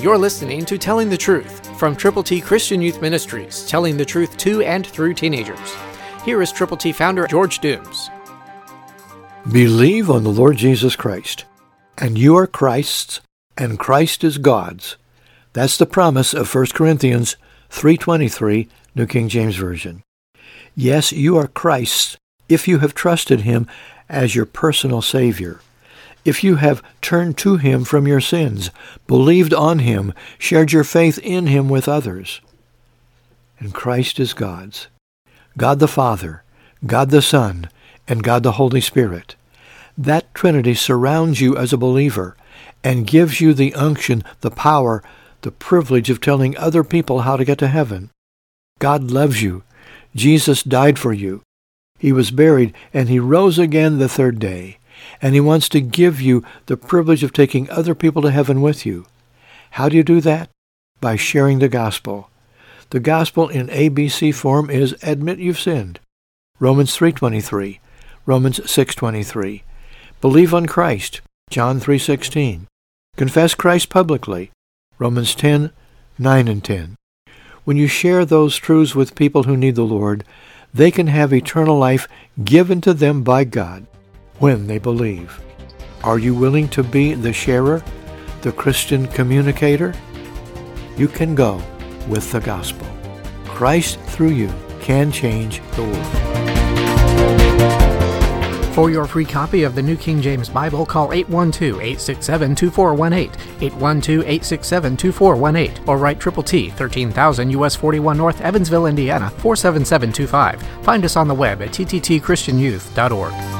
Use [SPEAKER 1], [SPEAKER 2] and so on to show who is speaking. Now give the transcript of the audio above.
[SPEAKER 1] You're listening to Telling the Truth from Triple T Christian Youth Ministries, telling the truth to and through teenagers. Here is Triple T founder George Dooms.
[SPEAKER 2] Believe on the Lord Jesus Christ, and you are Christ's, and Christ is God's. That's the promise of 1 Corinthians 3.23, New King James Version. Yes, you are Christ's if you have trusted him as your personal Savior if you have turned to him from your sins, believed on him, shared your faith in him with others. And Christ is God's. God the Father, God the Son, and God the Holy Spirit. That Trinity surrounds you as a believer and gives you the unction, the power, the privilege of telling other people how to get to heaven. God loves you. Jesus died for you. He was buried, and he rose again the third day and he wants to give you the privilege of taking other people to heaven with you. How do you do that? By sharing the gospel. The gospel in ABC form is admit you've sinned. Romans 3:23, Romans 6:23. Believe on Christ. John 3:16. Confess Christ publicly. Romans 10:9 and 10. When you share those truths with people who need the Lord, they can have eternal life given to them by God when they believe. Are you willing to be the sharer, the Christian communicator? You can go with the gospel. Christ through you can change the world.
[SPEAKER 1] For your free copy of the New King James Bible, call 812-867-2418, 812-867-2418, or write Triple T, 13000 US 41 North, Evansville, Indiana, 47725. Find us on the web at tttchristianyouth.org.